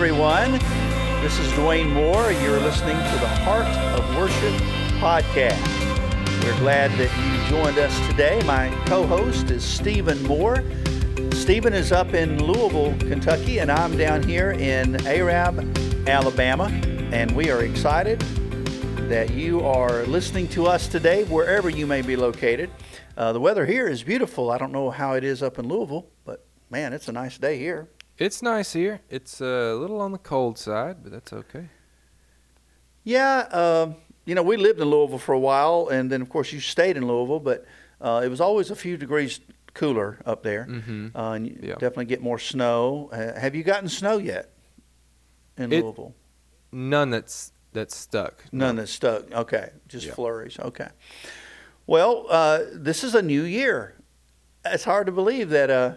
everyone. This is Dwayne Moore. You're listening to the Heart of Worship podcast. We're glad that you joined us today. My co host is Stephen Moore. Stephen is up in Louisville, Kentucky, and I'm down here in Arab, Alabama. And we are excited that you are listening to us today, wherever you may be located. Uh, the weather here is beautiful. I don't know how it is up in Louisville, but man, it's a nice day here. It's nice here. It's a little on the cold side, but that's okay. Yeah, uh, you know, we lived in Louisville for a while, and then of course you stayed in Louisville, but uh, it was always a few degrees cooler up there, mm-hmm. uh, and you Yeah. definitely get more snow. Uh, have you gotten snow yet in It- Louisville? None that's that's stuck. None that's stuck. Okay, just Yeah. flurries. Okay. Well, uh, this is a new year. It's hard to believe that uh,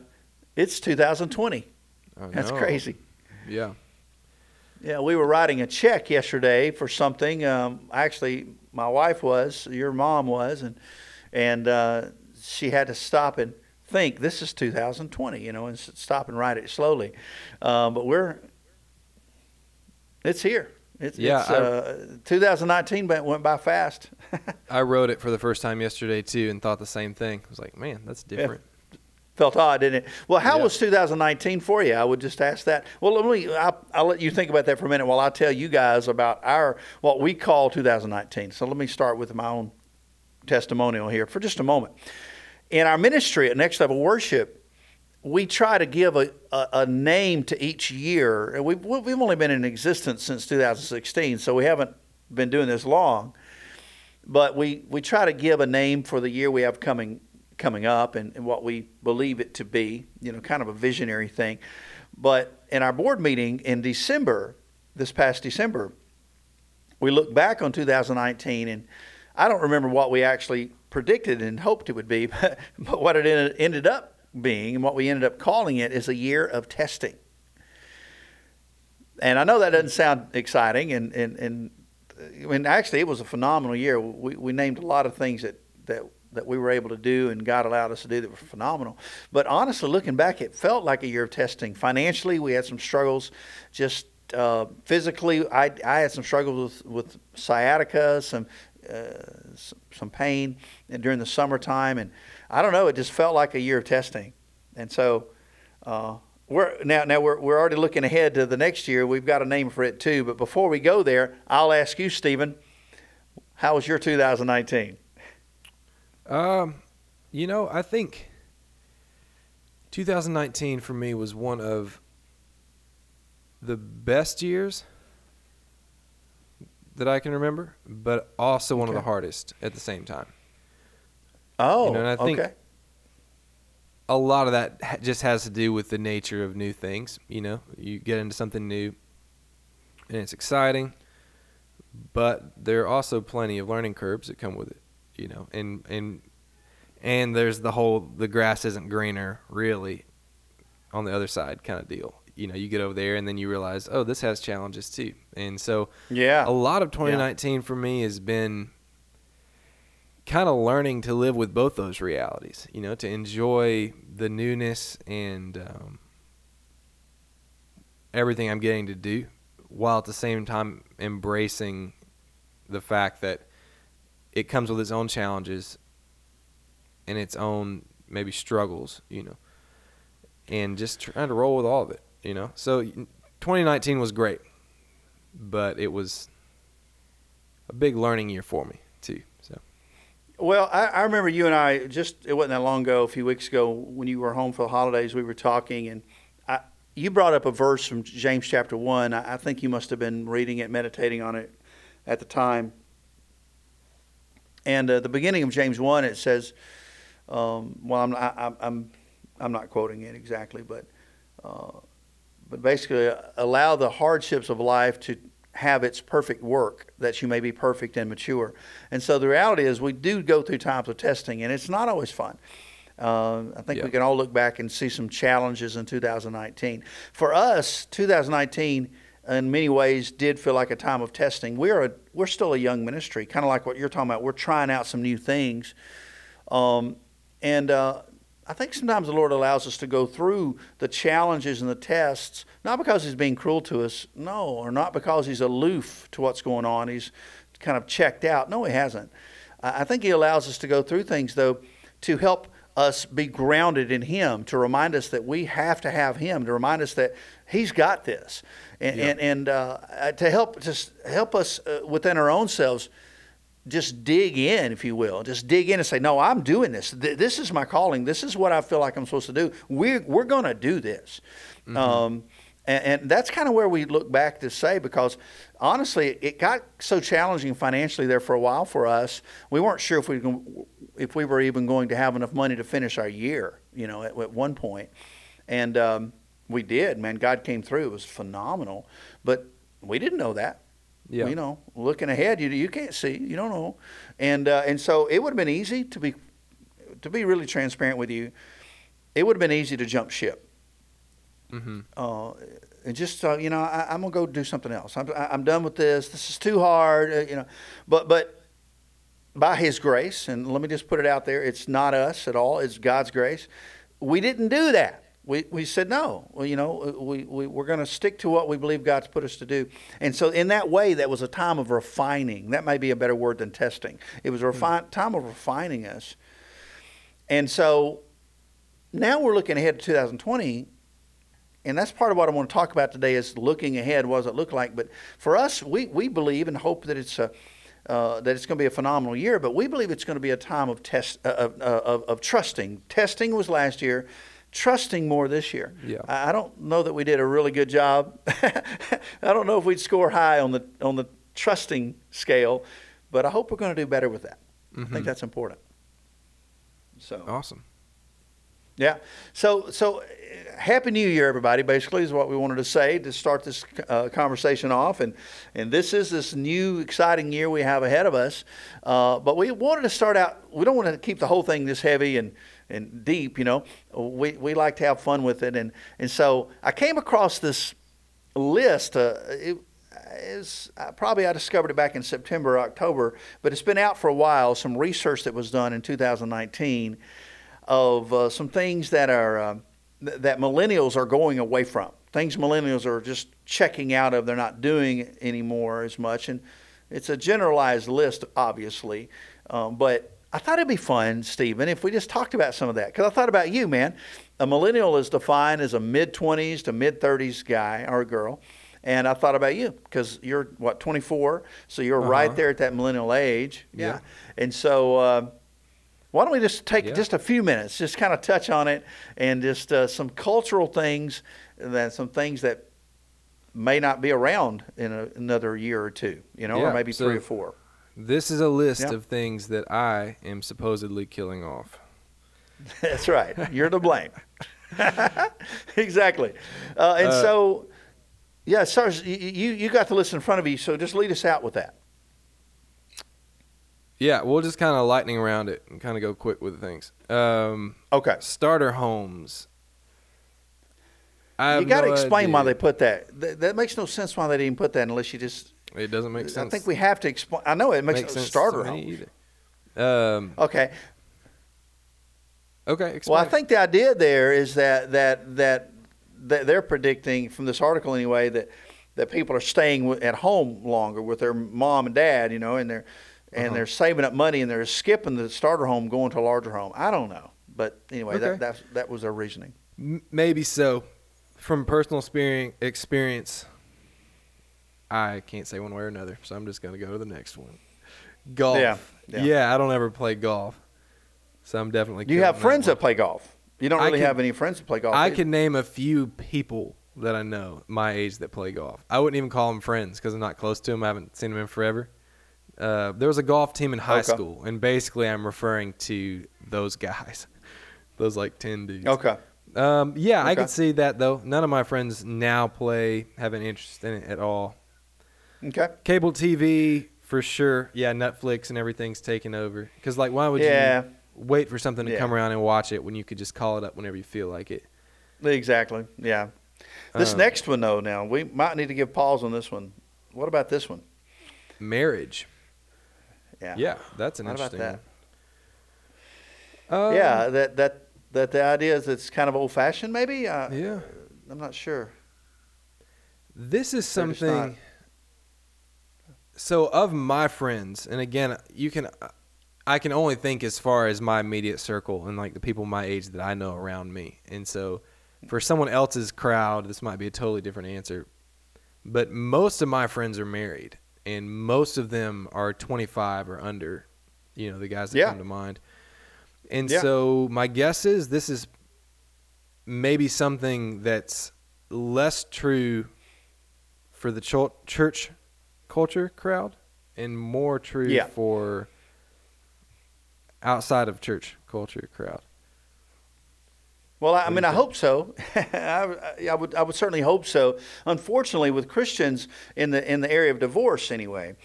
it's 2020. That's crazy. Yeah. Yeah, we were writing a check yesterday for something. Um, actually, my wife was, your mom was, and and uh, she had to stop and think. This is 2020, you know, and stop and write it slowly. Um, but we're, it's here. It's, Yeah, it's, I- uh, 2019 went went by fast. I wrote it for the first time yesterday too, and thought the same thing. I was like, man, that's different. Felt odd, didn't it? Well, how Yeah. was 2019 for you? I would just ask that. Well, let me. I'll, I'll let you think about that for a minute while I tell you guys about our what we call 2019. So let me start with my own testimonial here for just a moment. In our ministry at Next Level Worship, we try to give a, a, a name to each year. And We've, we've only been in existence since 2016, so we haven't been doing this long. But we, we try to give a name for the year we have coming coming up and, and what we believe it to be, you know, kind of a visionary thing. But in our board meeting in December, this past December, we looked back on 2019 and I don't remember what we actually predicted and hoped it would be, but, but what it ended, ended up being and what we ended up calling it is a year of testing. And I know that doesn't sound exciting, and, and, and uh, I mean, actually, it was a phenomenal year. We, we named a lot of things that, that, that we were able to do and God allowed us to do that were phenomenal. But honestly, looking back, it felt like a year of testing. Financially, we had some struggles. Just uh, physically, I, I had some struggles with, with sciatica, some, uh, some, pain during the summertime. And I don't know, it just felt like a year of testing. And so, uh, we're now now we're we're already looking ahead to the next year. We've got a name for it too. But before we go there, I'll ask you, Stephen, how was your 2019? Um, you know, I think 2019 for me was one of the best years that I can remember, but also one of the hardest at the same time. Oh, know, and I think- okay. a lot of that just has to do with the nature of new things. You know, you get into something new, and it's exciting, but there are also plenty of learning curves that come with it. You know, and and and there's the whole the grass isn't greener really on the other side kind of deal. You know, you get over there and then you realize, oh, this has challenges too. And so Yeah. a lot of 2019 for me has been kind of learning to live with both those realities you know to enjoy the newness and um, everything i'm getting to do while at the same time embracing the fact that it comes with its own challenges and its own maybe struggles you know and just trying to roll with all of it you know so 2019 was great but it was a big learning year for me too. So Well, I, I remember you and I just it wasn't that long ago, a few weeks ago, when you were home for the holidays, we were talking, and you brought up a verse from James chapter one. I, I think you must have been reading it, meditating on it at the time. And uh, the beginning of James one, it says, um, well, I'm, I, I'm I'm I'm not quoting it exactly, but uh, but basically, uh, allow the hardships of life to have its perfect work, that you may be perfect and mature. And so the reality is, we do go through times of testing, and it's not always fun. Uh, I think Yeah. we can all look back and see some challenges in 2019. For us, 2019, in many ways, did feel like a time of testing. We're a, we're still a young ministry, kind of like what you're talking about. We're trying out some new things, um, and uh, I think sometimes the Lord allows us to go through the challenges and the tests, not because He's being cruel to us, no, or not because He's aloof to what's going on. He's kind of checked out. No, He hasn't. I think He allows us to go through things, though, to help us be grounded in Him, to remind us that we have to have Him, to remind us that He's got this, and Yeah. and, and uh, to help just help us uh, within our own selves just dig in, if you will, just dig in and say, "No, I'm doing this. Th- This is my calling. This is what I feel like I'm supposed to do. We're we're going to do this." Um, and, and that's kind of where we look back to say because honestly, it got so challenging financially there for a while for us. We weren't sure if we if we were even going to have enough money to finish our year. You know, at, at one point, and um, we did. Man, God came through. It was phenomenal, but we didn't know that. Yeah. You know, looking ahead, you you can't see, you don't know, and uh, and so it would have been easy to be to be really transparent with you. It would have been easy to jump ship, Mm-hmm. uh, and just uh, you know, I, I'm gonna go do something else. I'm I'm done with this. This is too hard, uh, you know. But but by His grace, and let me just put it out there, it's not us at all. It's God's grace. We didn't do that. We, we said no. Well, you know, uh, we, we, we're going to stick to what we believe God's put us to do. And so, in that way, that was a time of refining. That may be a better word than testing. It was a hmm. refi- time of refining us. And so, now we're looking ahead to 2020. And that's part of what I want to talk about today is looking ahead. What does it look like? But for us, we, we believe and hope that it's a, uh, that it's going to be a phenomenal year, but we believe it's going to be a time of test uh, of, uh, of, of trusting. Testing was last year, trusting more this year. Yeah. I I don't know that we did a really good job. I don't know if we'd score high on the on the trusting scale, but I hope we're going to do better with that. I Mhm. think that's important. So Awesome. Yeah. So so happy New Year, everybody. Basically, is what we wanted to say to start this uh, conversation off, and and this is this new exciting year we have ahead of us. Uh, but we wanted to start out. We don't want to keep the whole thing this heavy and and deep. You know, we we like to have fun with it, and and so I came across this list. Uh, it, is probably I discovered it back in September, October, but it's been out for a while. Some research that was done in 2019 of uh, some things that are um, th- that millennials are going away from. Things millennials are just checking out of. They're not doing anymore as much, and it's a generalized list, obviously. Um, but I thought it'd be fun, Stephen, if we just talked about some of that. Because I thought about you, man. A millennial is defined as a mid 20s to mid 30s guy or girl. And I thought about you because you're what 24, so you're Uh-huh. right there at that millennial age. Yeah. And so, uh, why don't we just take Yeah. just a few minutes, just kind of touch on it, and just uh, some cultural things, that some things that may not be around in a, another year or two, you know, or maybe so- three or four. This is a list Yeah. of things that I am supposedly killing off. That's right. You're to blame. exactly. Uh, and Uh, so, yeah, Sarge, you, you you got the list in front of you, so just lead us out with that. Yeah, we'll just kind of lightning around it and kind of go quick with things. Um, Okay. starter homes. I You got to no explain why they put that. that. That makes no sense why they didn't put that unless you just. It doesn't make sense. I think we have to explain. I know it makes, Makes a sense starter me home. either. Um, Okay. okay, explain. Well, I think the idea there is that that that, that they're predicting from this article anyway that that people are staying at home longer with their mom and dad, you know, and they're and Uh-huh. they're saving up money and they're skipping the starter home, going to a larger home. I don't know, but anyway, Okay. that that's, that was their reasoning. Maybe so. From personal experience, I can't say one way or another, so I'm just gonna go to the next one. Golf. Yeah, yeah. I don't ever play golf, so I'm definitely. You have friends one. that play golf? You don't really can- have any friends that play golf. I either. can name a few people that I know my age that play golf. I wouldn't even call them friends because I'm not close to them. I haven't seen them in forever. Uh, there was a golf team in high Okay. school, and basically I'm referring to those guys, those like ten dudes. Okay. Um, yeah, I Okay. can see that though. None of my friends now play, have an interest in it at all. Okay. Cable TV for sure. Yeah, Netflix and everything's taken over. Because like, why would Yeah. you wait for something to Yeah. come around and watch it when you could just call it up whenever you feel like it? Exactly. Yeah. This Um, next one, though, now we might need to give pause on this one. What about this one? Marriage. Yeah. Yeah, that's an What about interesting that? one. Um, yeah, that that that the idea is it's kind of old fashioned. Maybe. Uh, Yeah. I'm not sure. This is They're just not- something. So of my friends, and again, you can, I can only think as far as my immediate circle and like the people my age that I know around me. And so, for someone else's crowd, this might be a totally different answer. But most of my friends are married, and most of them are 25 or under. You know, the guys that Yeah. come to mind. And Yeah. so my guess is this is maybe something that's less true for the church culture crowd and more true Yeah. for outside of church culture crowd. Well, I, I mean, I hope so. I, I would, I would certainly hope so. Unfortunately, with Christians in the in the area of divorce, anyway,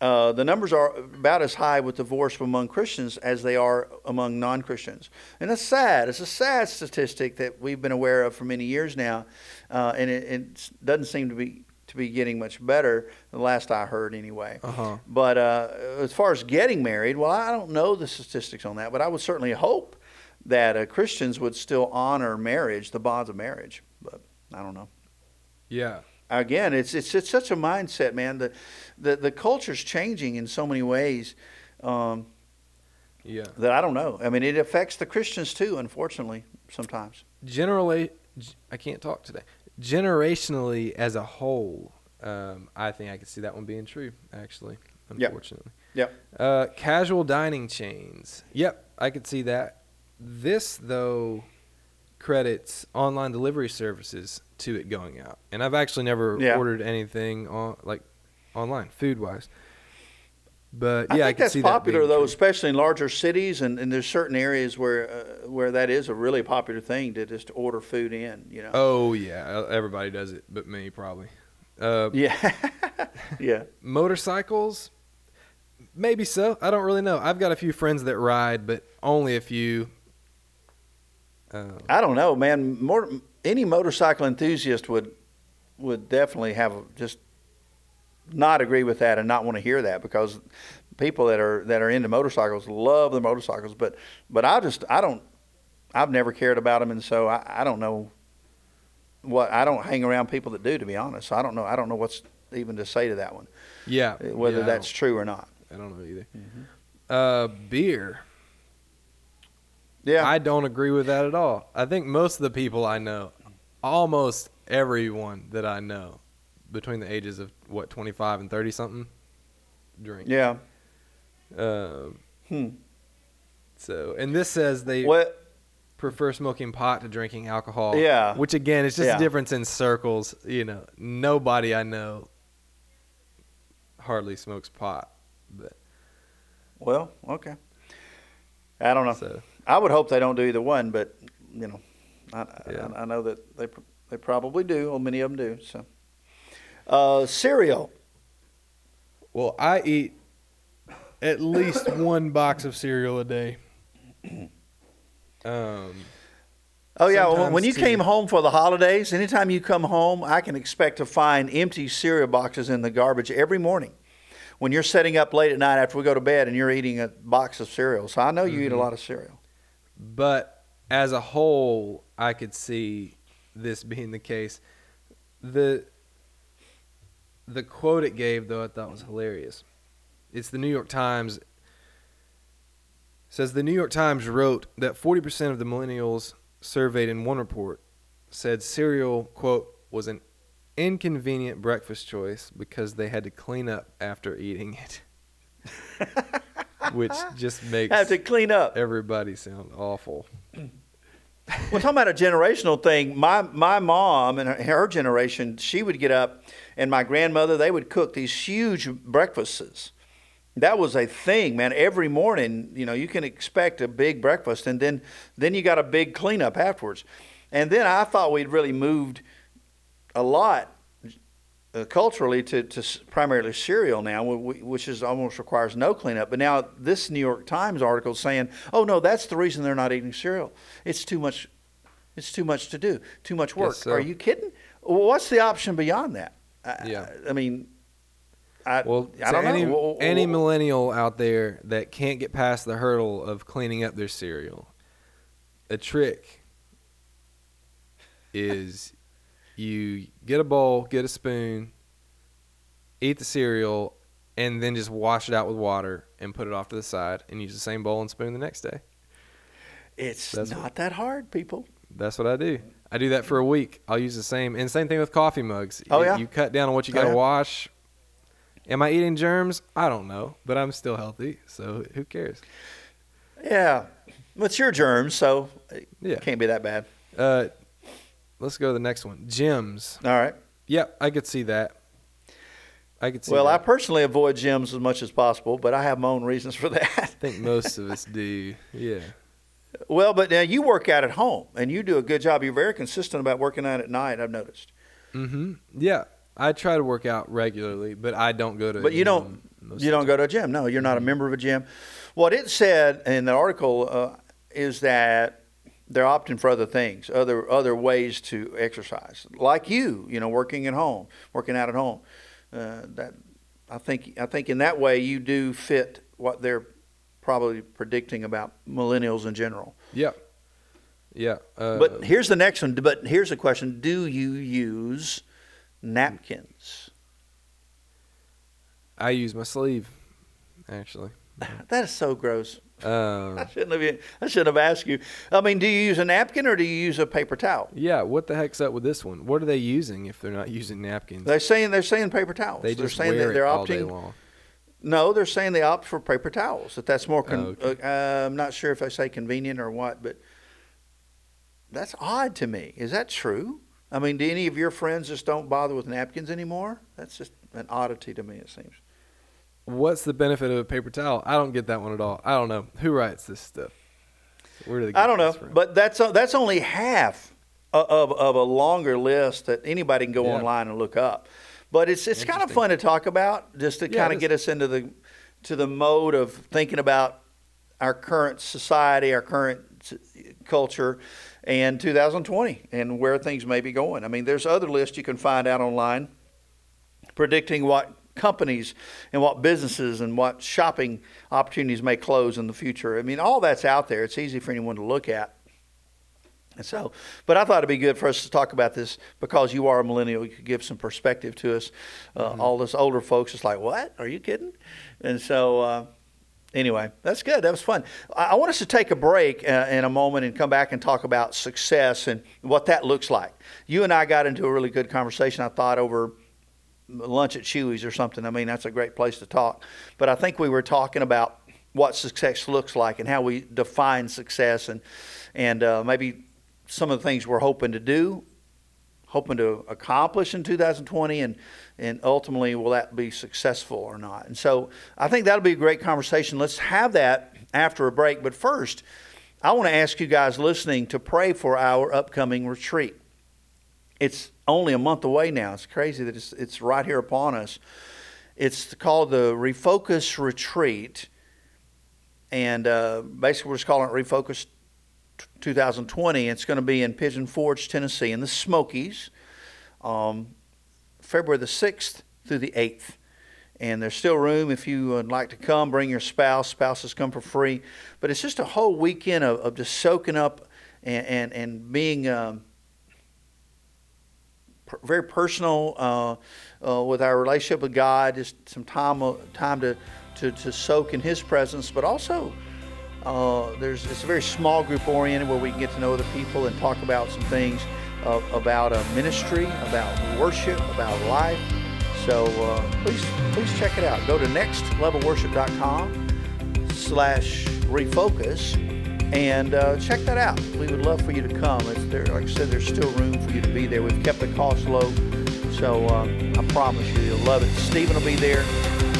uh, the numbers are about as high with divorce among Christians as they are among non-Christians, and that's sad. It's a sad statistic that we've been aware of for many years now, uh, and it, it doesn't seem to be to be getting much better. The last I heard, anyway. Uh huh. But uh, as far as getting married, well, I don't know the statistics on that, but I would certainly hope that uh, Christians would still honor marriage, the bonds of marriage. But I don't know. Yeah. Again, it's it's it's such a mindset, man. The the the culture's changing in so many ways um, Yeah. that I don't know. I mean, it affects the Christians too, unfortunately, sometimes. Generally, I can't talk today. Generationally, as a whole, um, I think I could see that one being true. Actually, Yep. unfortunately. Yep. Uh, casual dining chains. Yep, I could see that. This though credits online delivery services to it going out, and I've actually never Yeah. ordered anything on like online food wise. But yeah, I, think could that's popular that though, true. especially in larger cities, and, and there's certain areas where uh, where that is a really popular thing to just order food in. You know. Oh yeah, everybody does it, but me probably. Uh, Yeah. yeah. motorcycles, maybe so. I don't really know. I've got a few friends that ride, but only a few. Uh, I don't know, man. More any motorcycle enthusiast would would definitely have just not agree with that and not want to hear that because people that are that are into motorcycles love the motorcycles. But but I just I don't I've never cared about them, and so I, I don't know what I don't hang around people that do. To be honest, so I don't know. I don't know what's even to say to that one, yeah, whether yeah, that's true or not. I don't know either. Mm-hmm. Uh, beer. Yeah. I don't agree with that at all. I think most of the people I know, almost everyone that I know, between the ages of what twenty five and thirty something, drink. yeah. Um, Hmm. so, and this says they What? prefer smoking pot to drinking alcohol. Yeah. Which again, it's just Yeah. a difference in circles. You know, nobody I know hardly smokes pot. But Well, okay. I don't know. so I would hope they don't do either one, but you know, I, Yeah. I, I know that they they probably do, or many of them do. So, uh, cereal. well, I eat at least one box of cereal a day. Um, Oh yeah, when- you two. came home for the holidays, anytime you come home, I can expect to find empty cereal boxes in the garbage every morning. When you're setting up late at night after we go to bed and you're eating a box of cereal, so I know you eat a Mhm. lot of cereal. But as a whole, I could see this being the case. The the quote it gave though I thought was hilarious. It's the New York Times says the New York Times wrote that 40% of the millennials surveyed in one report said cereal quote was an inconvenient breakfast choice because they had to clean up after eating it. Which just makes Have to clean up. everybody sound awful. Well, talking about a generational thing, my my mom and her, her generation, she would get up, and my grandmother, they would cook these huge breakfasts. That was a thing, man. Every morning, you know, you can expect a big breakfast, and then then you got a big cleanup afterwards. And then I thought we'd really moved a lot uh, culturally to, to primarily cereal now, wh- wh- which is almost requires no cleanup. But now this New York Times article is saying, "Oh no, that's the reason they're not eating cereal. It's too much. It's too much to do. Too much work. Are you kidding? Well, what's the option beyond that? I- Yeah. I, mean, I, Well, I don't any, know. Any millennial out there that can't get past the hurdle of cleaning up their cereal, a trick is you get a bowl, get a spoon, eat the cereal, and then just wash it out with water and put it off to the side and use the same bowl and spoon the next day. It's That's not what- that hard, people. That's what I do. I do that for a week. I'll use the same and same thing with coffee mugs. Oh, You- yeah? You cut down on what you Oh, got to yeah. wash. Am I eating germs? I don't know, but I'm still healthy, so who cares? Yeah. Well, it's your germs, so it Yeah. can't be that bad. Uh, let's go to the next one. Gyms. All right. Yep, I could see that. I could see. Well, I personally avoid gyms as much as possible, but I have my own reasons for that. I think most of us do. Yeah. well, but now you work out at home, and you do a good job. You're very consistent about working out at night. I've noticed. Mm-hmm. Yeah, I try to work out regularly, but I don't go to. But you don't. You don't go to a gym. No, you're not a member of a gym. What it said in the article uh, is that they're opting for other things, other other ways to exercise, like you. You know, working at home, working out at home. Uh, that I think I think in that way you do fit what they're probably predicting about millennials in general. Yeah. Yeah. Uh, But here's the next one. But here's the question: Do you use napkins? I use my sleeve, actually. That is so gross. Um, I shouldn't have. I shouldn't have asked you. I mean, do you use a napkin or do you use a paper towel? yeah. What the heck's up with this one? What are they using if they're not using napkins? They're saying they're saying paper towels. They are saying that they're it all day opting. long. No, they're saying they opt for paper towels. That that's more. Con- Oh, okay. uh, I'm not sure if I say convenient or what, but that's odd to me. Is that true? I mean, do any of your friends just don't bother with napkins anymore? That's just an oddity to me. It seems. What's the benefit of a paper towel? I don't get that one at all. I don't know who writes this stuff. Where do they? I don't know, from? but that's that's only half of of a longer list that anybody can go Yeah. online and look up. But it's it's kind of fun to talk about, just to Yeah, kind of get us into the to the mode of thinking about our current society, our current culture, and 2020, and where things may be going. I mean, there's other lists you can find out online predicting what companies and what businesses and what shopping opportunities may close in the future. I mean, all that's out there. It's easy for anyone to look at. And so, but I thought it'd be good for us to talk about this because you are a millennial. You could give some perspective to us. Uh, All this older folks is like, what? Are you kidding? And so, uh, anyway, that's good. That was fun. I, I want us to take a break uh, in a moment and come back and talk about success and what that looks like. You and I got into a really good conversation, I thought, over lunch at Chuy's or something. I mean, that's a great place to talk. But I think we were talking about what success looks like and how we define success and, and uh, maybe some of the things we're hoping to do, hoping to accomplish in 2020, and, and ultimately, will that be successful or not? And so I think that'll be a great conversation. Let's have that after a break. But first, I want to ask you guys listening to pray for our upcoming retreat. It's only a month away now. It's crazy that it's, it's right here upon us. It's called the Refocus Retreat. And uh, basically, we're just calling it Refocus 2020. It's going to be in Pigeon Forge, Tennessee, in the Smokies, um, February the 6th through the 8th. And there's still room if you would like to come. Bring your spouse. Spouses come for free. But it's just a whole weekend of, of just soaking up and, and, and being. Um, per- very personal uh, uh, with our relationship with God. Just some time uh, time to, to to soak in His presence, but also uh, there's it's a very small group oriented where we can get to know other people and talk about some things about uh, ministry, about worship, about life. So uh, please please check it out. Go to nextlevelworship.com slash refocus and uh, check that out. We would love for you to come. There, like I said, there's still room for you to be there. We've kept the cost low, so uh, I promise you, you'll love it. Stephen will be there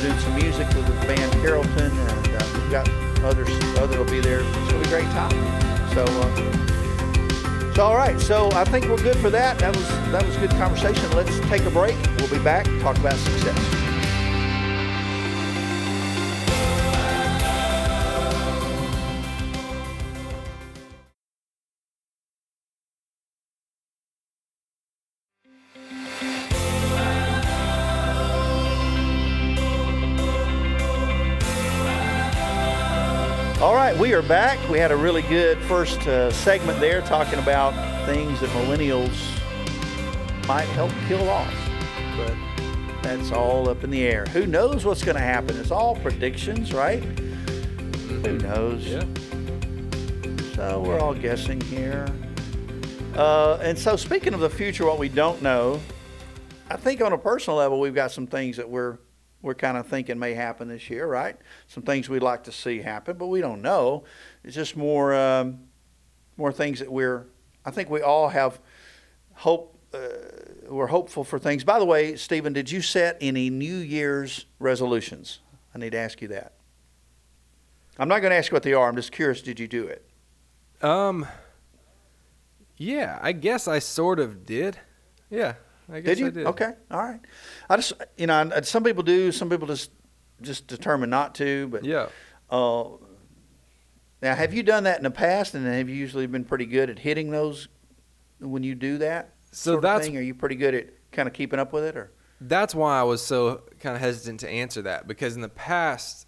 doing some music with the band Carrollton, and uh, we've got others. Other will be there. It's gonna be a great time. So. Uh, so all right, so I think we're good for that. That was that was good conversation. Let's take a break. We'll be back. Talk about success. Right, we are back. We had a really good first uh, segment there talking about things that millennials might help kill off. But that's all up in the air. Who knows what's going to happen? It's all predictions, right? Who knows? Yeah. So we're all guessing here. Uh, and so, speaking of the future, what we don't know, I think on a personal level, we've got some things that we're we're kind of thinking may happen this year, right? Some things we'd like to see happen, but we don't know. It's just more um, more things that we're. I think we all have hope. Uh, we're hopeful for things. By the way, Stephen, did you set any New Year's resolutions? I need to ask you that. I'm not going to ask you what they are. I'm just curious. Did you do it? Um. Yeah, I guess I sort of did. Yeah, I guess Did you? I did. Okay, all right. I just, you know, I- some people do, some people just just determine not to. But Yeah. uh, now, have you done that in the past, and have you usually been pretty good at hitting those when you do that? So sort of that's thing? Are you pretty good at kind of keeping up with it, or? that's why I was so kind of hesitant to answer that because in the past,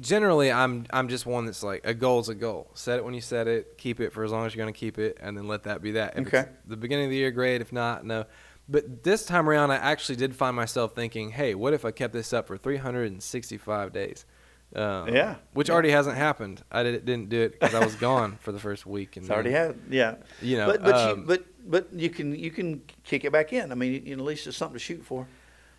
generally I'm I'm just one that's like a goal's a goal. Set it when you set it, keep it for as long as you're going to keep it, and then let that be that. If Okay. the beginning of the year, great. If not, no. But this time around, I actually did find myself thinking, hey, what if I kept this up for 365 days? Um, Yeah. Which Yeah. already hasn't happened. I did, didn't do it because I was gone for the first week. And It's already then, had, yeah. You know, but but um, you, but but you can you can kick it back in. I mean, you, at least it's something to shoot for.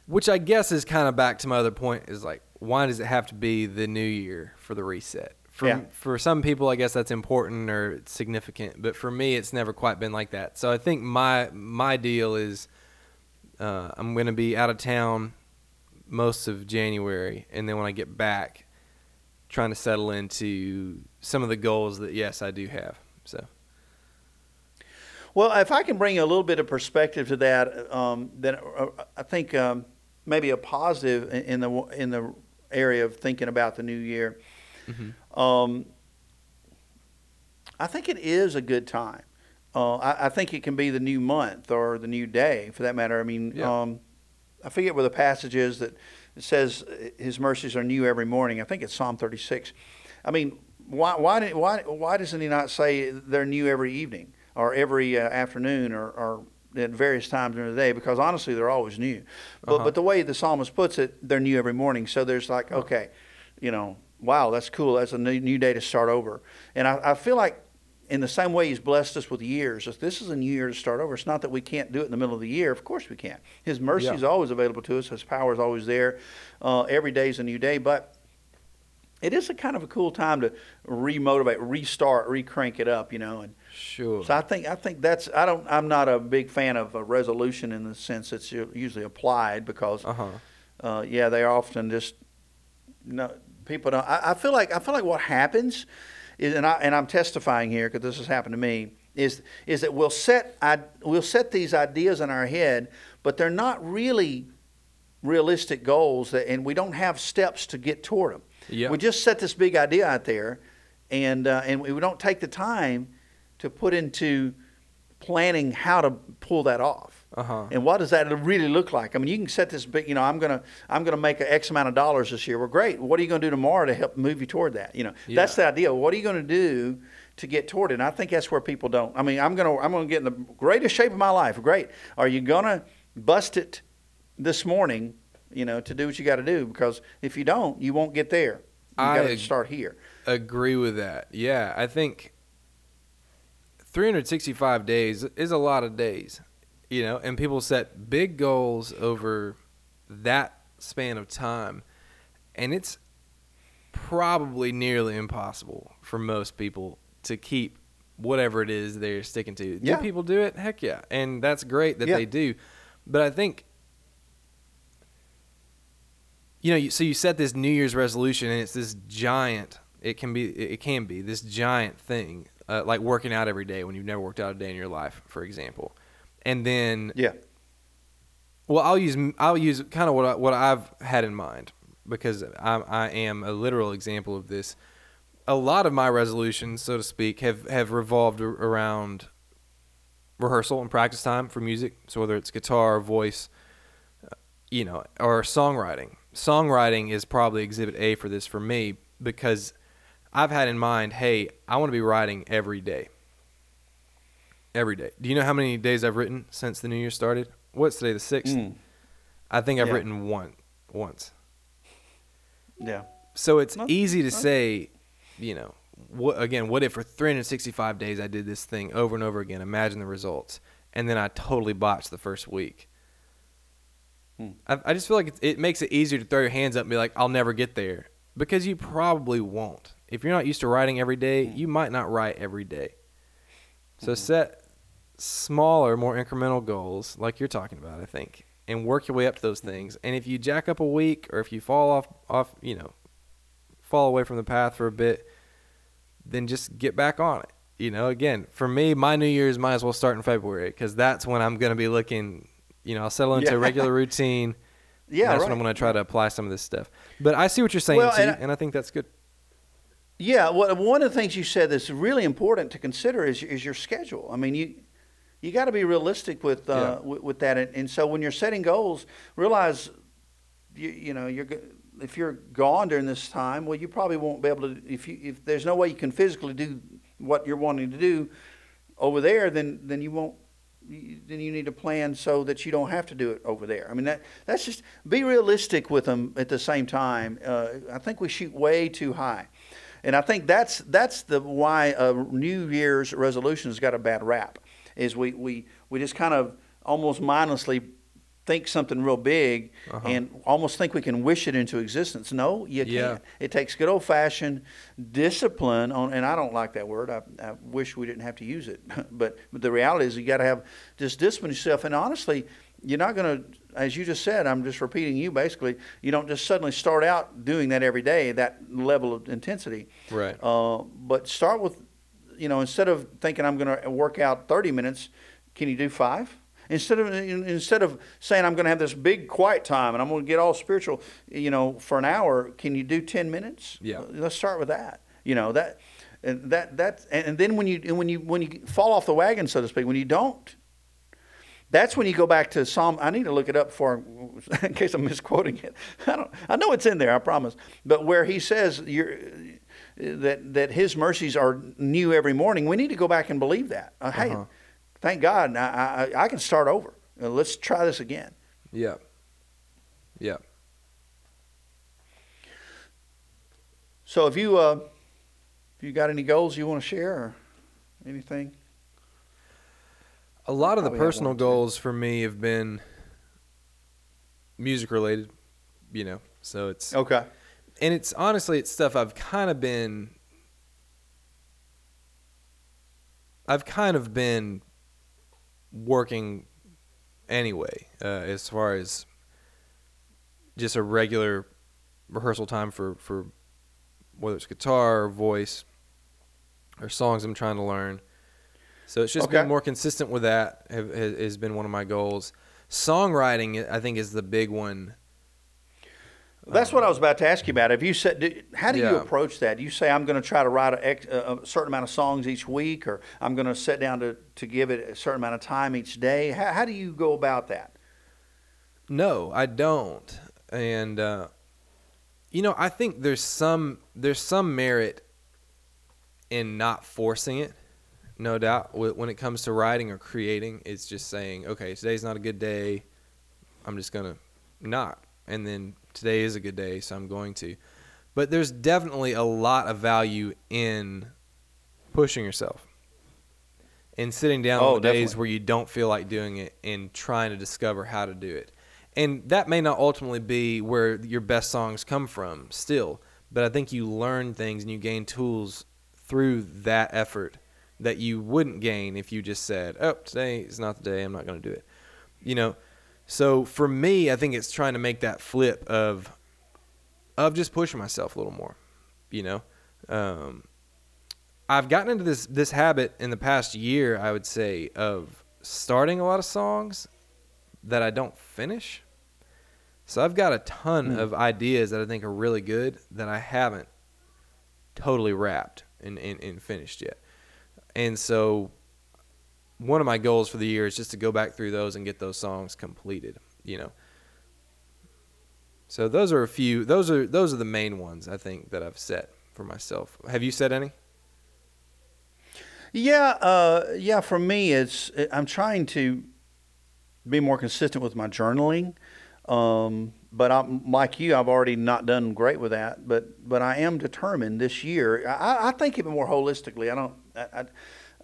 Which I guess is kind of back to my other point is like, why does it have to be the new year for the reset? For, Yeah. for some people, I guess that's important or significant, but for me, it's never quite been like that. So I think my my deal is uh, I'm going to be out of town most of January, and then when I get back, trying to settle into some of the goals that yes, I do have. So Well, if I can bring a little bit of perspective to that, um, then uh, I think um, maybe a positive in in the in the area of thinking about the new year. Mhm. Um, I think it is a good time. Uh, I, I think it can be the new month or the new day, for that matter. I mean, Yeah. um, I forget where the passage is that it says uh, His mercies are new every morning. I think it's Psalm 36. I mean, why why did, why why doesn't He not say they're new every evening or every uh, afternoon or, or at various times during the day? Because honestly, they're always new. But Uh-huh. but the way the psalmist puts it, they're new every morning. So there's like Oh. okay, you know, wow, that's cool. That's a new, new day to start over. And I, I feel like in the same way he's blessed us with years, if this is a new year to start over, it's not that we can't do it in the middle of the year. Of course we can. His mercy is always available to us. His power is always there. Uh, every day is a new day. But it is a kind of a cool time to remotivate, restart, recrank it up, you know. And sure. so I think I think that's I don't I'm not a big fan of a resolution in the sense it's usually applied because Uh huh. uh, yeah, they are often just no people don't. I, I feel like I feel like what happens is, and I and I'm testifying here because this has happened to me. Is is that we'll set I, we'll set these ideas in our head, but they're not really realistic goals, that, and we don't have steps to get toward them. Yeah. We just set this big idea out there, and uh, and we don't take the time to put into planning how to pull that off. Uh huh. And what does that really look like? I mean, you can set this big, you know, I'm gonna I'm gonna make a X amount of dollars this year. Well, great. What are you gonna do tomorrow to help move you toward that? You know, that's the idea. What are you gonna do to get toward it? And I think that's where people don't. I mean, I'm gonna I'm gonna get in the greatest shape of my life. Great. Are you gonna bust it this morning? You know, to do what you got to do because if you don't, you won't get there. You I got to ag- start here. agree with that. Yeah, I think 365 days is a lot of days, you know, and people set big goals over that span of time, and it's probably nearly impossible for most people to keep whatever it is they're sticking to. Yeah. Do people do it? Heck yeah. And that's great that Yeah. they do. But I think you know, so you set this New Year's resolution, and it's this giant. It can be, it can be this giant thing, uh, like working out every day when you've never worked out a day in your life, for example. And then, Yeah. well, I'll use, I'll use kind of what I, what I've had in mind because I, I am a literal example of this. A lot of my resolutions, so to speak, have have revolved around rehearsal and practice time for music. So whether it's guitar, voice, you know, or songwriting. Songwriting is probably exhibit A for this for me because I've had in mind, hey, I want to be writing every day. Every day. Do you know how many days I've written since the new year started? What's today, the sixth? Mm, I think I've Yeah. written one once. yeah. So it's No, easy to no. say, you know, what again? What if for 365 days I did this thing over and over again? Imagine the results, and then I totally botched the first week. Hmm. I, I just feel like it, it makes it easier to throw your hands up and be like, "I'll never get there," because you probably won't. If you're not used to writing every day, Hmm. you might not write every day. So Mhm. set smaller, more incremental goals, like you're talking about, I think, and work your way up to those things. And if you jack up a week, or if you fall off, off, you know, fall away from the path for a bit, then just get back on it. You know, again, for me, my New Year's might as well start in February because that's when I'm going to be looking. You know, I'll settle into Yeah. a regular routine. Yeah, that's right. when I'm going to try to apply some of this stuff. But I see what you're saying, Well, too, and and, I- I think that's good. Yeah, well, one of the things you said that's really important to consider is is your schedule. I mean, you you got to be realistic with uh, Yeah. with, with that, and, and so when you're setting goals, realize you you know you're if you're gone during this time, well, you probably won't be able to if you if there's no way you can physically do what you're wanting to do over there, then then you won't. Then you need to plan so that you don't have to do it over there. I mean that that's just be realistic with them at the same time. Uh, I think we shoot way too high. And I think that's that's the why uh, New Year's resolution has got a bad rap. Is we, we, we just kind of almost mindlessly think something real big Uh-huh. and almost think we can wish it into existence. No, you Yeah. can't. It takes good old fashioned discipline on, and I don't like that word. I, I wish we didn't have to use it. but, but the reality is you got to have just discipline yourself. And honestly, you're not going to, as you just said, I'm just repeating you basically, you don't just suddenly start out doing that every day, that level of intensity. Right. Uh, but start with, you know, instead of thinking I'm going to work out 30 minutes, can you do five? Instead of instead of saying I'm going to have this big quiet time and I'm going to get all spiritual, you know, for an hour, can you do 10 minutes? Yeah. Let's start with that. You know that, and that that and then when you and when you when you fall off the wagon, so to speak, when you don't, that's when you go back to Psalm. I need to look it up for in case I'm misquoting it. I don't. I know it's in there. I promise. But where he says you're, that that His mercies are new every morning, we need to go back and believe that. Uh, Hey, Uh-huh. Thank God, I, I, I can start over. Let's try this again. Yeah. Yeah. So, if you uh, if you got any goals you want to share or anything, A lot of the personal too. goals for me have been music related, you know. So it's okay. and it's honestly it's stuff I've kind of been I've kind of been working anyway uh, as far as just a regular rehearsal time for for whether it's guitar or voice or songs I'm trying to learn. So it's just Okay. been more consistent with that. Have, has has been one of my goals. Songwriting, I think, is the big one. That's what I was about to ask you about. Have you said, do, how do you approach that? Do you say I'm going to try to write a, a a certain amount of songs each week, or I'm going to sit down to, to give it a certain amount of time each day? How, how do you go about that? No, I don't. And uh, you know, I think there's some there's some merit in not forcing it. No doubt. When it comes to writing or creating, it's just saying, okay, today's not a good day. I'm just gonna not. And then today is a good day, so I'm going to. But there's definitely a lot of value in pushing yourself and sitting down Oh, on the days where you don't feel like doing it and trying to discover how to do it. And that may not ultimately be where your best songs come from still, but I think you learn things and you gain tools through that effort that you wouldn't gain if you just said, "Oh, today is not the day. I'm not going to do it." You know. So for me, I think it's trying to make that flip of of just pushing myself a little more. You know. Um, I've gotten into this this habit in the past year, I would say, of starting a lot of songs that I don't finish. So I've got a ton Hmm. of ideas that I think are really good that I haven't totally wrapped and, and, and finished yet. And so one of my goals for the year is just to go back through those and get those songs completed, you know. So those are a few those are those are the main ones I think that I've set for myself. Have you set any? Yeah, uh, yeah. For me, it's I'm trying to be more consistent with my journaling. Um, but I'm like you, I've already not done great with that. But but I am determined this year. I, I think even more holistically. I don't. I, I,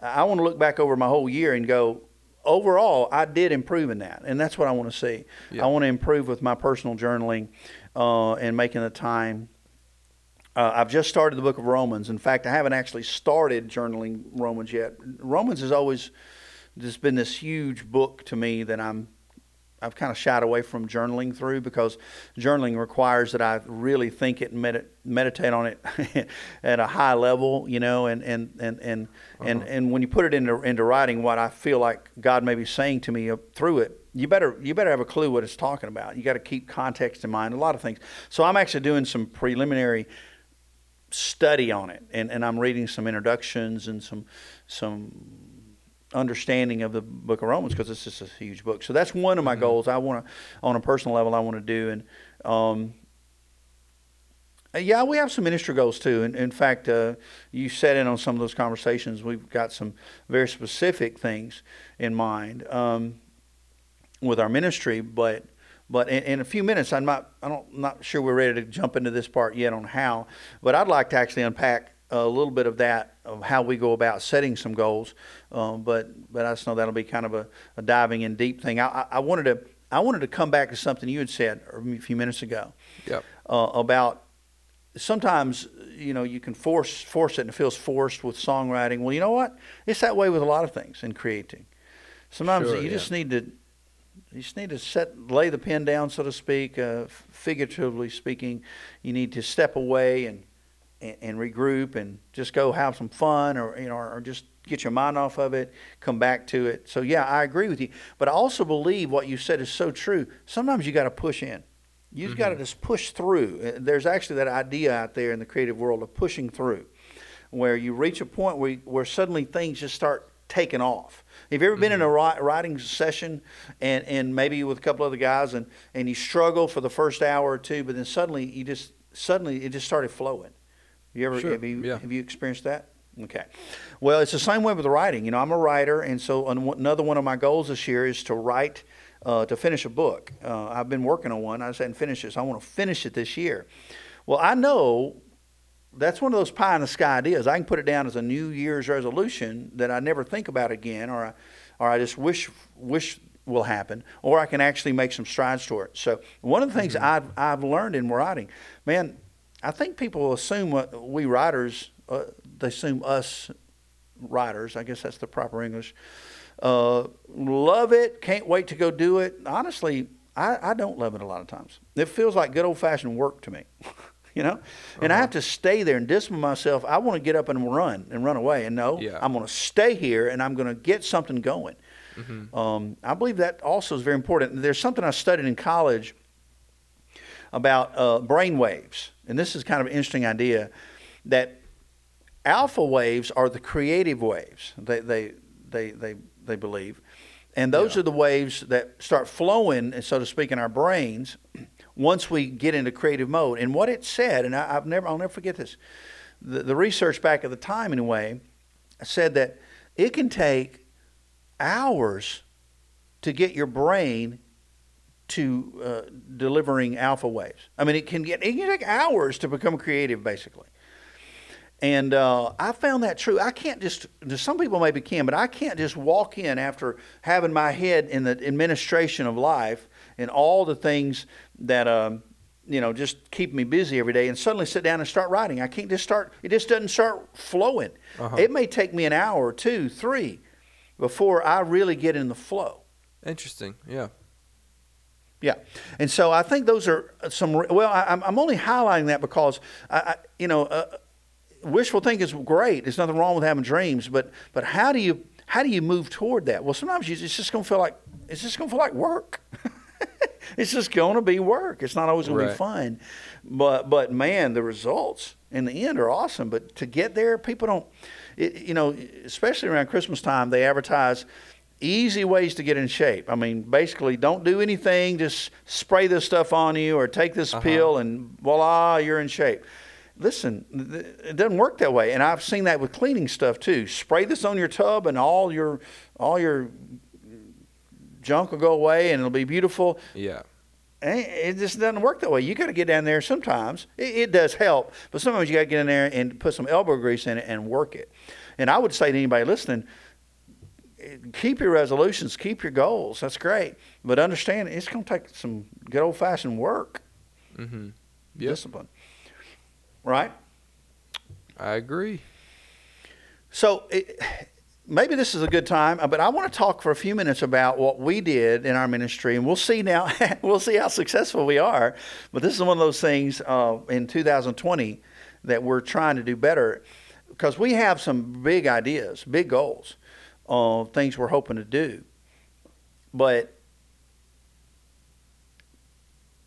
I want to look back over my whole year and go. Overall, I did improve in that, and that's what I want to see. Yeah. I want to improve with my personal journaling uh, and making the time uh, I've just started the book of Romans. In fact, I haven't actually started journaling Romans yet. Romans has always just been this huge book to me that I'm I've kind of shied away from journaling through because journaling requires that I really think it and med- meditate on it at a high level, you know, and and and and, uh-huh. and and when you put it into into writing, what I feel like God may be saying to me through it, you better you better have a clue what it's talking about. You got to keep context in mind, a lot of things. So I'm actually doing some preliminary study on it, and, and I'm reading some introductions and some some understanding of the book of Romans because it's just a huge book. So that's one of my mm-hmm. goals. I want to, on a personal level, I want to do. And um, yeah, we have some ministry goals too. And in fact, uh, you set in on some of those conversations. We've got some very specific things in mind um, with our ministry, but but in, in, a few minutes, I'm not, I don't, not sure we're ready to jump into this part yet on how, but I'd like to actually unpack a little bit of that of how we go about setting some goals. Um, but but I just know that'll be kind of a, a diving in deep thing. I, I, I, wanted to I wanted to come back to something you had said a few minutes ago. Yep. Uh, about sometimes you know you can force force it and it feels forced with songwriting. Well, you know what? It's that way with a lot of things in creating. Sometimes sure, you yeah. just need to you just need to set, lay the pen down, so to speak, uh, figuratively speaking. You need to step away and, and, and, regroup and just go have some fun or, you know, or just get your mind off of it, come back to it. So, yeah, I agree with you. But I also believe what you said is so true. Sometimes you got to push in. You have mm-hmm. got to just push through. Uh, there's actually that idea out there in the creative world of pushing through, where you reach a point where, where suddenly things just start taking off have you ever been in a mm-hmm. writing session and, and maybe with a couple other guys and, and you struggle for the first hour or two, but then suddenly you just suddenly it just started flowing. You ever sure. have you yeah. have you experienced that? Okay. Well, it's the same way with the writing. You know, I'm a writer, and so another one of my goals this year is to write, uh, to finish a book. Uh, I've been working on one. I just hadn't finished it, so I want to finish it this year. Well, I know that's one of those pie in the sky ideas. I can put it down as a New Year's resolution that I never think about again, or I, or I just wish wish will happen, or I can actually make some strides toward it. So one of the things mm-hmm. I've I've learned in writing, man, I think people assume what we writers, uh, they assume us writers. I guess that's the proper English. Uh, love it, can't wait to go do it. Honestly, I, I don't love it a lot of times. It feels like good old fashioned work to me. you know? And uh-huh. I have to stay there and discipline myself. I want to get up and run and run away. And no, yeah. I'm going to stay here and I'm going to get something going. Mm-hmm. Um, I believe that also is very important. There's something I studied in college about uh, brain waves. And this is kind of an interesting idea that alpha waves are the creative waves, they, they, they, they, they believe. And those yeah. are the waves that start flowing, so to speak, in our brains once we get into creative mode. And what it said, and I, have never, I'll never forget this. The, the research back at the time, anyway, said that it can take hours to get your brain to uh, delivering alpha waves. I mean, it can get it can take hours to become creative, basically. And uh, I found that true. I can't just, some people maybe can, but I can't just walk in after having my head in the administration of life and all the things that, um, you know, just keep me busy every day and suddenly sit down and start writing. I can't just start, it just doesn't start flowing. Uh-huh. It may take me an hour, two, three before I really get in the flow. Interesting. Yeah. Yeah, and so I think those are some. Well, I, am only highlighting that because I, I you know, uh, wishful thinking is great. There's nothing wrong with having dreams, but but how do you how do you move toward that? Well, sometimes you, it's just gonna feel like it's just gonna feel like work. it's just gonna be work. It's not always gonna be fun, but but man, the results in the end are awesome. But to get there, people don't. It, you know, especially around Christmas time, they advertise easy ways to get in shape. I mean, basically, don't do anything. Just spray this stuff on you, or take this uh-huh. pill, and voila, you're in shape listen, it doesn't work that way. And I've seen that with cleaning stuff too. Spray this on your tub, and all your all your junk will go away, and it'll be beautiful. Yeah. It just doesn't work that way. You got to get down there sometimes. It, it does help, but sometimes you got to get in there and put some elbow grease in it and work it. And I would say to anybody listening, eh, keep your resolutions, keep your goals. That's great, but understand it's going to take some good old fashioned work, Mm-hmm. Yep. discipline. Right. I agree. So it, maybe this is a good time, uh, but I want to talk for a few minutes about what we did in our ministry, and we'll see now. we'll see how successful we are. But this is one of those things uh, in 2020 that we're trying to do better because we have some big ideas, big goals, uh, things we're hoping to do, but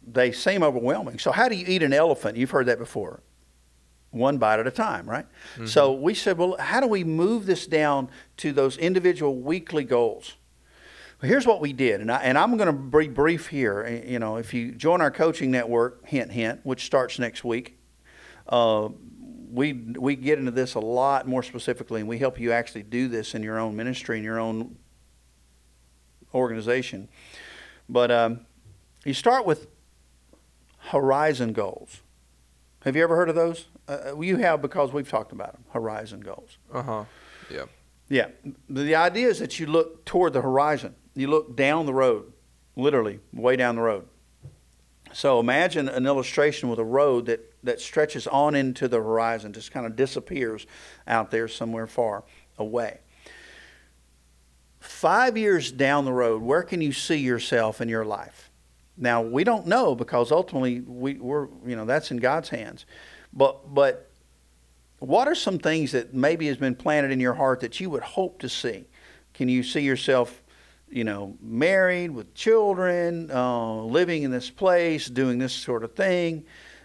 they seem overwhelming. So how do you eat an elephant? You've heard that before one bite at a time, right? So we said, well, how do we move this down to those individual weekly goals? Well, here's what we did, and, I, and I'm going to be brief here. Uh, You know, if you join our coaching network, hint, hint, which starts next week, uh, we we get into this a lot more specifically, and we help you actually do this in your own ministry, in your own organization. But um, you start with horizon goals. Have you ever heard of those? Uh, you have because we've talked about them. Horizon goals. Uh huh. Yeah. Yeah. The idea is that you look toward the horizon. You look down the road, literally, way down the road. So imagine an illustration with a road that, that stretches on into the horizon, just kind of disappears out there somewhere far away. Five years down the road, where can you see yourself in your life? Now we don't know because ultimately we, we're you know that's in God's hands. But but what are some things that maybe has been planted in your heart that you would hope to see? Can you see yourself, you know, married with children, uh, living in this place, doing this sort of thing?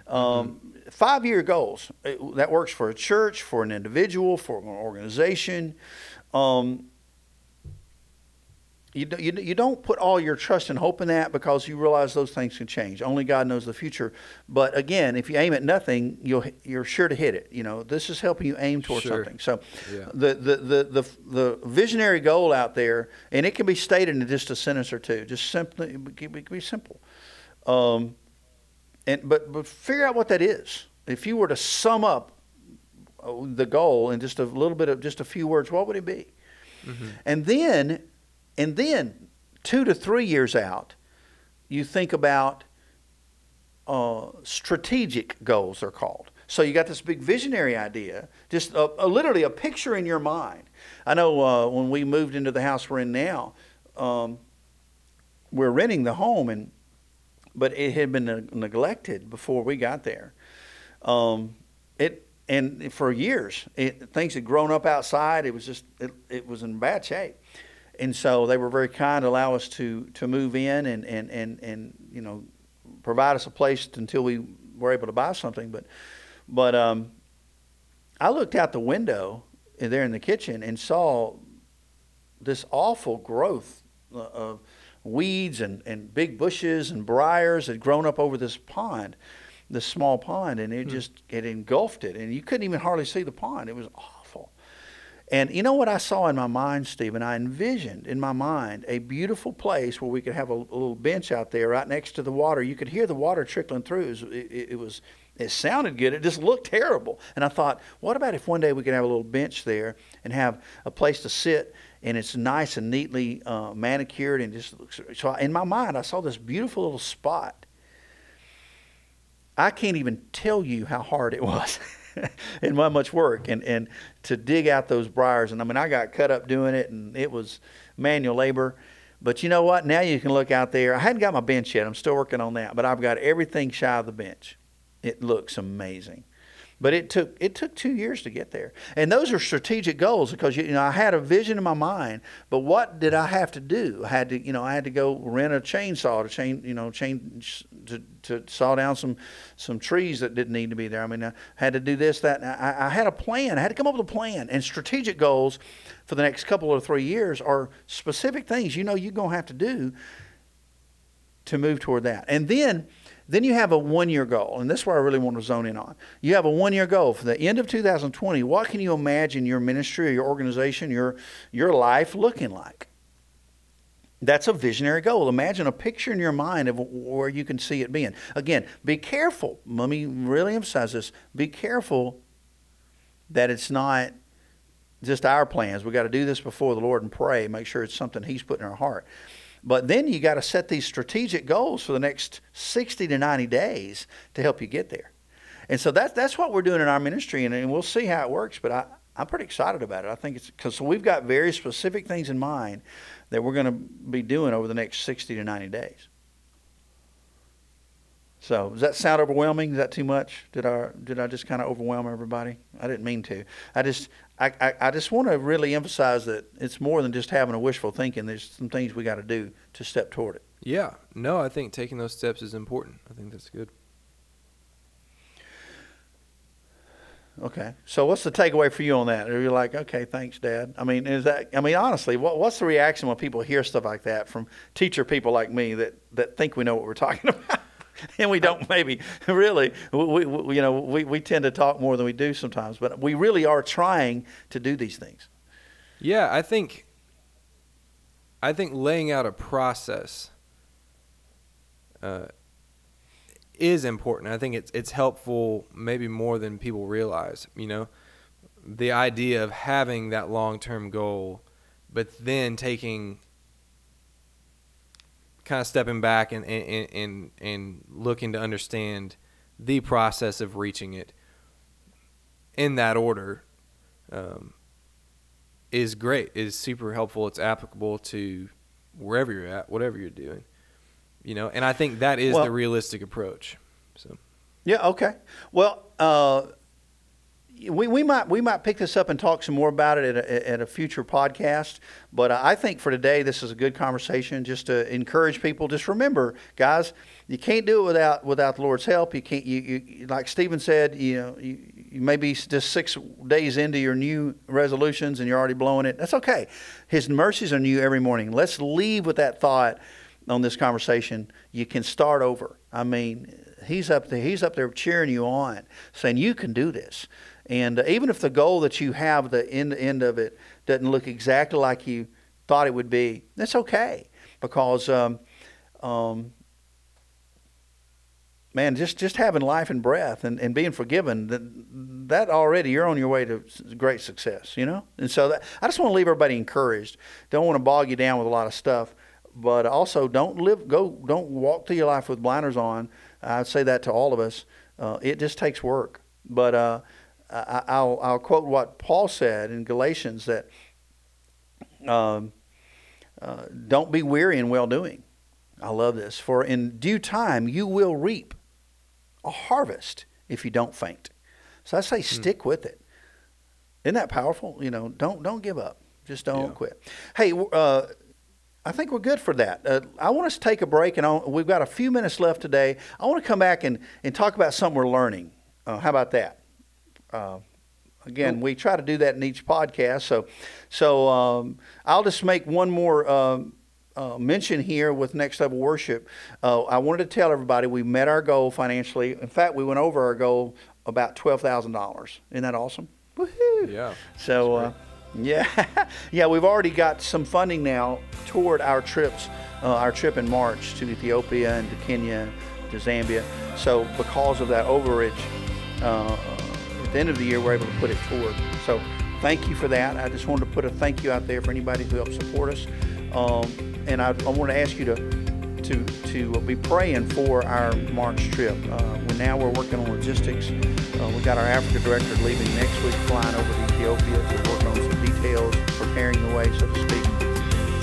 Um, Five year goals. It- that works for a church, for an individual, for an organization. Um, you, do- you, you don't put all your trust and hope in that because you realize those things can change. Only God knows the future. But again, if you aim at nothing, you'll you're sure to hit it. You know, this is helping you aim towards Sure. something. So, Yeah. the, the, the, the, the visionary goal out there, and it can be stated in just a sentence or two. Just simply, it can be, it can be simple. Um, and but but figure out what that is. If you were to sum up uh, the goal in just a little bit of just a few words, what would it be? And then, and then, two to three years out, you think about uh, strategic goals. They're called. So you got this big visionary idea, just a, a, literally a picture in your mind. I know uh, when we moved into the house we're in now, um, we're renting the home, and but it had been neg- neglected before we got there. Um, it and for years, it, things had grown up outside. It was just it, it was in bad shape, and so they were very kind to allow us to to move in and and and and you know provide us a place until we were able to buy something. But but um, I looked out the window there in the kitchen and saw this awful growth uh, of weeds and, and big bushes and briars had grown up over this pond, this small pond, and it hmm. just it engulfed it, and you couldn't even hardly see the pond. It was awful. And you know what I saw in my mind, Stephen? I envisioned in my mind a beautiful place where we could have a, a little bench out there right next to the water. You could hear the water trickling through. It was, it, it was it sounded good. It just looked terrible. And I thought, what about if one day we could have a little bench there and have a place to sit and it's nice and neatly uh, manicured and just looks. So in my mind, I saw this beautiful little spot. I can't even tell you how hard it was and how much work and, and to dig out those briars. And I mean, I got cut up doing it and it was manual labor. But you know what? Now you can look out there. I hadn't got my bench yet. I'm still working on that. But I've got everything shy of the bench. It looks amazing. But it took it took two years to get there, and those are strategic goals because you know I had a vision in my mind. But what did I have to do? I had to you know I had to go rent a chainsaw to chain you know chain to, to saw down some some trees that didn't need to be there. I mean I had to do this that. I, I had a plan. I had to come up with a plan and strategic goals for the next couple or three years are specific things you know you're gonna have to do to move toward that. And then Then you have a one year goal, and this is where I really want to zone in on. You have a one year goal for the end of 2020. What can you imagine your ministry or your organization, your your life looking like? That's a visionary goal. Imagine a picture in your mind of where you can see it being. Again, be careful. Let me really emphasize this. Be careful that it's not just our plans. We've got to do this before the Lord and pray, make sure it's something He's put in our heart. But then you got to set these strategic goals for the next 60 to 90 days to help you get there. And so that's that's what we're doing in our ministry, and, and we'll see how it works. But I, I'm pretty excited about it. I think it's because so we've got very specific things in mind that we're going to be doing over the next 60 to 90 days. So does that sound overwhelming? Is that too much? Did I did I just kind of overwhelm everybody? I didn't mean to. I just I, I, I just want to really emphasize that it's more than just having a wishful thinking. There's some things we got to do to step toward it. Yeah. No, I think taking those steps is important. I think that's good. Okay. So what's the takeaway for you on that? Are you like, okay, thanks, Dad? I mean, is that? I mean, honestly, what, what's the reaction when people hear stuff like that from teacher people like me that that think we know what we're talking about? and we don't maybe really we, we, you know we, we tend to talk more than we do sometimes but we really are trying to do these things. Yeah i think i think laying out a process uh, is important. I think it's it's helpful maybe more than people realize you know? The idea of having that long-term goal but then taking kind of stepping back and, and, and, and looking to understand the process of reaching it in that order um, is great, is super helpful. It's applicable to wherever you're at, whatever you're doing. You know, and I think that is Well- the realistic approach. So yeah okay well uh, we, we might we might pick this up and talk some more about it at a, at a future podcast. But I think for today, this is a good conversation. Just to encourage people, just remember, guys, you can't do it without without the Lord's help. You can't. You, you like Stephen said, you know, you, you may be just six days into your new resolutions and you're already blowing it. That's okay. His mercies are new every morning. Let's leave with that thought on this conversation. You can start over. I mean, he's up there. He's up there cheering you on, saying you can do this. And even if the goal that you have, the end end of it, doesn't look exactly like you thought it would be, that's okay because, um, um, man, just just having life and breath and, and being forgiven, that, that already you're on your way to great success, you know. And so that, I just want to leave everybody encouraged. Don't want to bog you down with a lot of stuff, but also don't live go don't walk through your life with blinders on. I'd say that to all of us. Uh, it just takes work, but. Uh, I- I'll, I'll quote what Paul said in Galatians that um, uh, don't be weary in well doing. I love this. For in due time you will reap a harvest if you don't faint. So I say stick with it. Isn't that powerful? You know, don't don't give up. Just don't Yeah. quit. Hey, uh, I think we're good for that. Uh, I want us to take a break, and I, we've got a few minutes left today. I want to come back and, and talk about something we're learning. Uh, how about that? Uh, again, we try to do that in each podcast. So, so um, I'll just make one more um, uh, mention here with Next Level Worship. Uh, I wanted to tell everybody we met our goal financially. In fact, we went over our goal about twelve thousand dollars. Isn't that awesome? Woohoo! yeah, So, uh, yeah, yeah, we've already got some funding now toward our trips, uh, our trip in March to Ethiopia and to Kenya, to Zambia. So, because of that overage, uh, at the end of the year, we're able to put it toward. So, thank you for that. I just wanted to put a thank you out there for anybody who helped support us. Um, and I, I want to ask you to to to be praying for our March trip. Uh, we now we're working on logistics. Uh, we got our Africa director leaving next week, flying over to Ethiopia to work on some details, preparing the way, so to speak.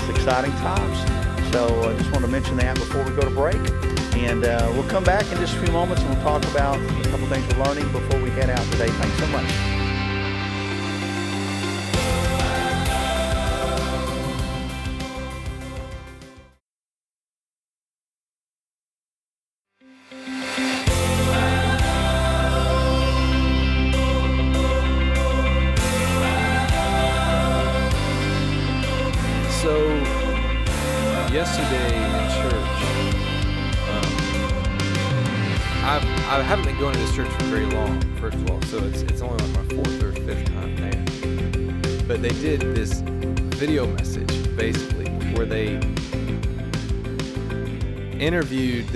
It's exciting times. So I just want to mention that before we go to break. And uh, we'll come back in just a few moments and we'll talk about a couple things we're learning before we head out today. Thanks so much.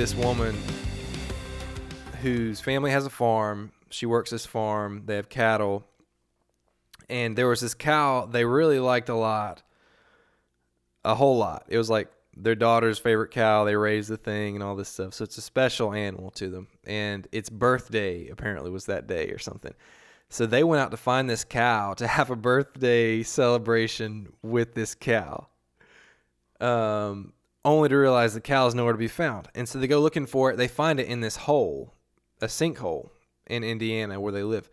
This woman whose family has a farm. She works this farm, they have cattle. And there was this cow they really liked a lot, a whole lot. It was like their daughter's favorite cow. They raised the thing and all this stuff. So it's a special animal to them. And its birthday apparently was that day or something. So they went out to find this cow to have a birthday celebration with this cow. Um, only to realize the cow is nowhere to be found. And so they go looking for it. They find it in this hole, a sinkhole in Indiana where they live,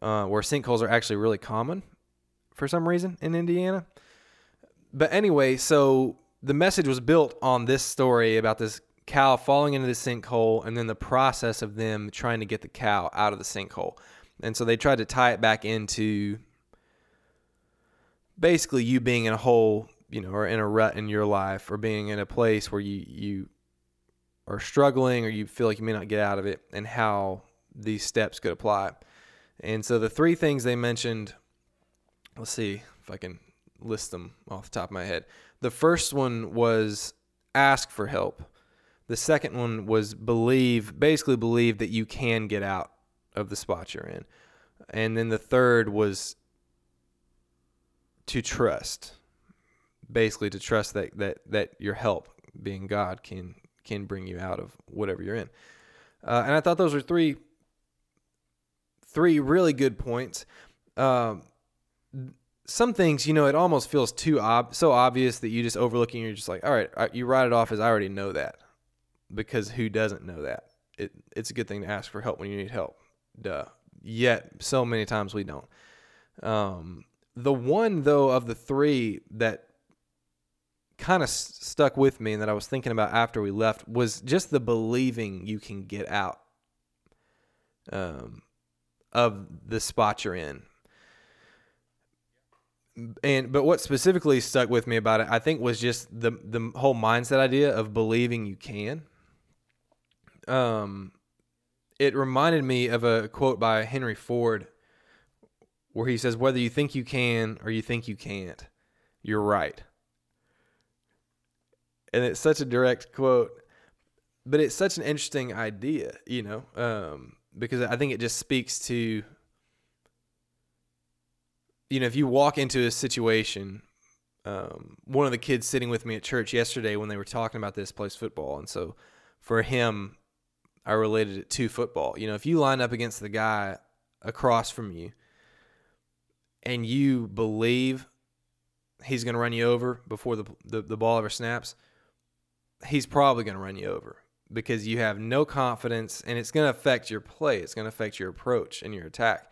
uh, where sinkholes are actually really common for some reason in Indiana. But anyway, so the message was built on this story about this cow falling into the sinkhole and then the process of them trying to get the cow out of the sinkhole. And so they tried to tie it back into basically you being in a hole, you know, or in a rut in your life or being in a place where you you are struggling or you feel like you may not get out of it and how these steps could apply. And so the three things they mentioned, let's see if I can list them off the top of my head. The first one was ask for help. The second one was believe, basically believe that you can get out of the spot you're in. And then the third was to trust. Basically to trust that that that your help, being God, can can bring you out of whatever you're in. Uh, and I thought those were three three really good points. Um, some things, you know, it almost feels too ob- so obvious that you just overlooking. You're just like, all right, you write it off as I already know that, because who doesn't know that? It it's a good thing to ask for help when you need help. Duh. Yet so many times we don't. Um, the one though of the three that kind of stuck with me and that I was thinking about after we left was just the believing you can get out um, of the spot you're in. And but what specifically stuck with me about it, I think, was just the the whole mindset idea of believing you can. Um, it reminded me of a quote by Henry Ford where he says, Whether you think you can or you think you can't, you're right. And it's such a direct quote, but it's such an interesting idea, you know, um, because I think it just speaks to, you know, if you walk into a situation, um, one of the kids sitting with me at church yesterday when they were talking about this plays football. And so for him, I related it to football. You know, if you line up against the guy across from you and you believe he's going to run you over before the, the, the ball ever snaps, he's probably going to run you over because you have no confidence and it's going to affect your play. It's going to affect your approach and your attack.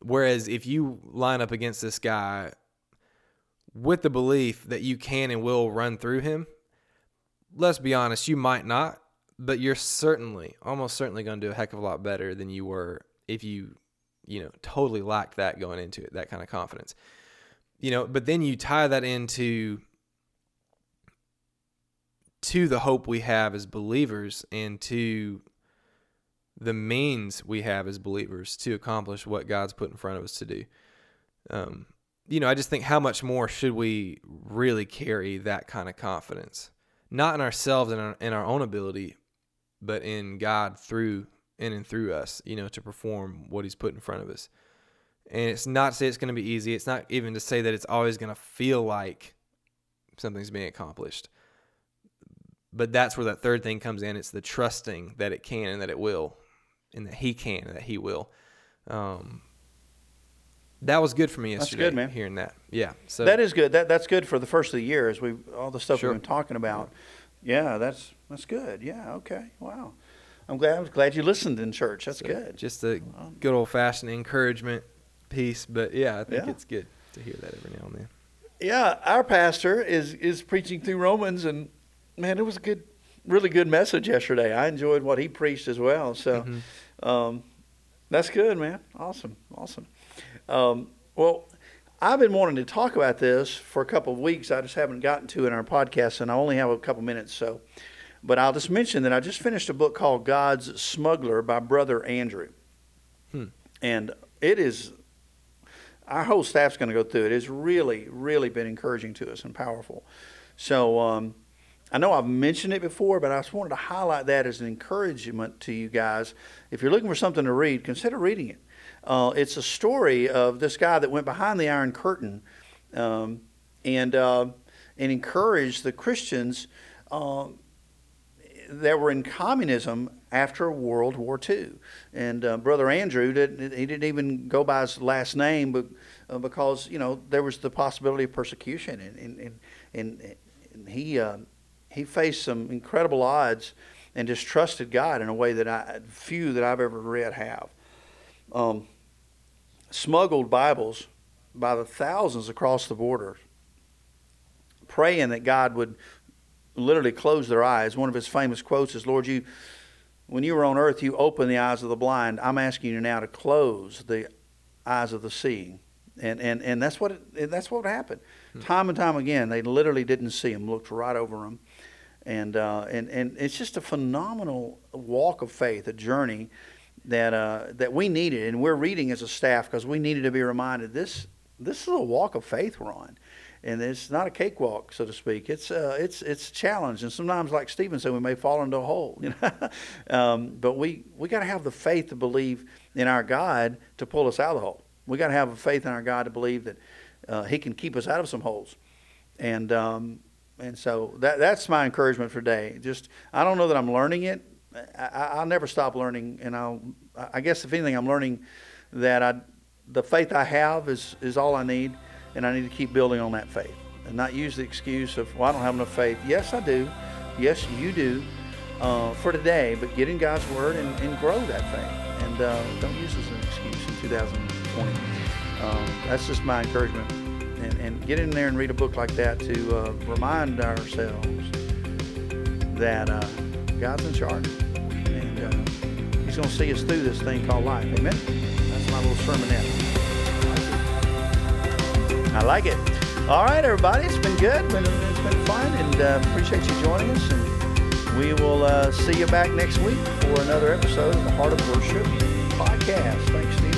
Whereas if you line up against this guy with the belief that you can and will run through him, let's be honest, you might not, but you're certainly, almost certainly going to do a heck of a lot better than you were if you, you know, totally lacked that going into it, that kind of confidence. You know, but then you tie that into to the hope we have as believers and to the means we have as believers to accomplish what God's put in front of us to do. Um, you know, I just think how much more should we really carry that kind of confidence, not in ourselves and our, in our own ability, but in God through in and through us, you know, to perform what He's put in front of us. And it's not to say it's going to be easy. It's not even to say that it's always going to feel like something's being accomplished but that's where that third thing comes in. It's the trusting that it can and that it will, and that he can and that he will. Um, that was good for me That's yesterday. good, man. Hearing that, yeah. So that is good. That that's good for the first of the year as we all the stuff Sure. we've been talking about. Yeah, that's that's good. Yeah, okay. Wow. I'm glad I'm glad you listened in church. That's so good. Just a good old fashioned encouragement piece, but yeah, I think Yeah. it's good to hear that every now and then. Yeah, our pastor is is preaching through Romans, and man, it was a good, really good message yesterday. I enjoyed what he preached as well. So, Mhm. um, that's good, man. Awesome, awesome. Um, well, I've been wanting to talk about this for a couple of weeks. I just haven't gotten to it in our podcast, and I only have a couple minutes. So, But I'll just mention that I just finished a book called God's Smuggler by Brother Andrew. Hmm. And it is, our whole staff's going to go through it. It's really, really been encouraging to us and powerful. So um, I know I've mentioned it before, but I just wanted to highlight that as an encouragement to you guys. If you're looking for something to read, consider reading it. Uh, it's a story of this guy that went behind the Iron Curtain um, and, uh, and encouraged the Christians. Uh, that were in communism after World War II. And uh, Brother Andrew, didn't, he didn't even go by his last name but, uh, because, you know, there was the possibility of persecution. And, and, and, and he, uh, he faced some incredible odds and just trusted God in a way that I, few that I've ever read have. Um, smuggled Bibles by the thousands across the border, praying that God would literally close their eyes. One of his famous quotes is, Lord, you, when you were on earth, you opened the eyes of the blind. I'm asking you now to close the eyes of the seeing. And, and, and that's what it, that's what happened. Hmm. Time and time again, they literally didn't see him, looked right over him. And, uh, and, and it's just a phenomenal walk of faith, a journey that, uh, that we needed. And we're reading as a staff because we needed to be reminded this, this is a walk of faith we're on and it's not a cakewalk, so to speak. It's uh, it's it's a challenge, and sometimes, like Stephen said, we may fall into a hole. You know, um, but we we got to have the faith to believe in our God to pull us out of the hole. We got to have a faith in our God to believe that uh, He can keep us out of some holes, and um, and so that that's my encouragement for today. Just I don't know that I'm learning it. I, will never stop learning, and I'll I guess if anything, I'm learning that I the faith I have is is all I need and I need to keep building on that faith and not use the excuse of, well, I don't have enough faith. Yes, I do. Yes, you do uh, for today, but get in God's Word and, and grow that faith. And uh, don't use this as an excuse in 2020. Um, that's just my encouragement. And, and, get in there and read a book like that to uh, remind ourselves that uh, God's in charge. And uh, He's going to see us through this thing called life. Amen? That's my little sermonette. I like it. All right, everybody. It's been good. It's been fun, and uh, appreciate you joining us. And we will uh, see you back next week for another episode of the Heart of Worship podcast.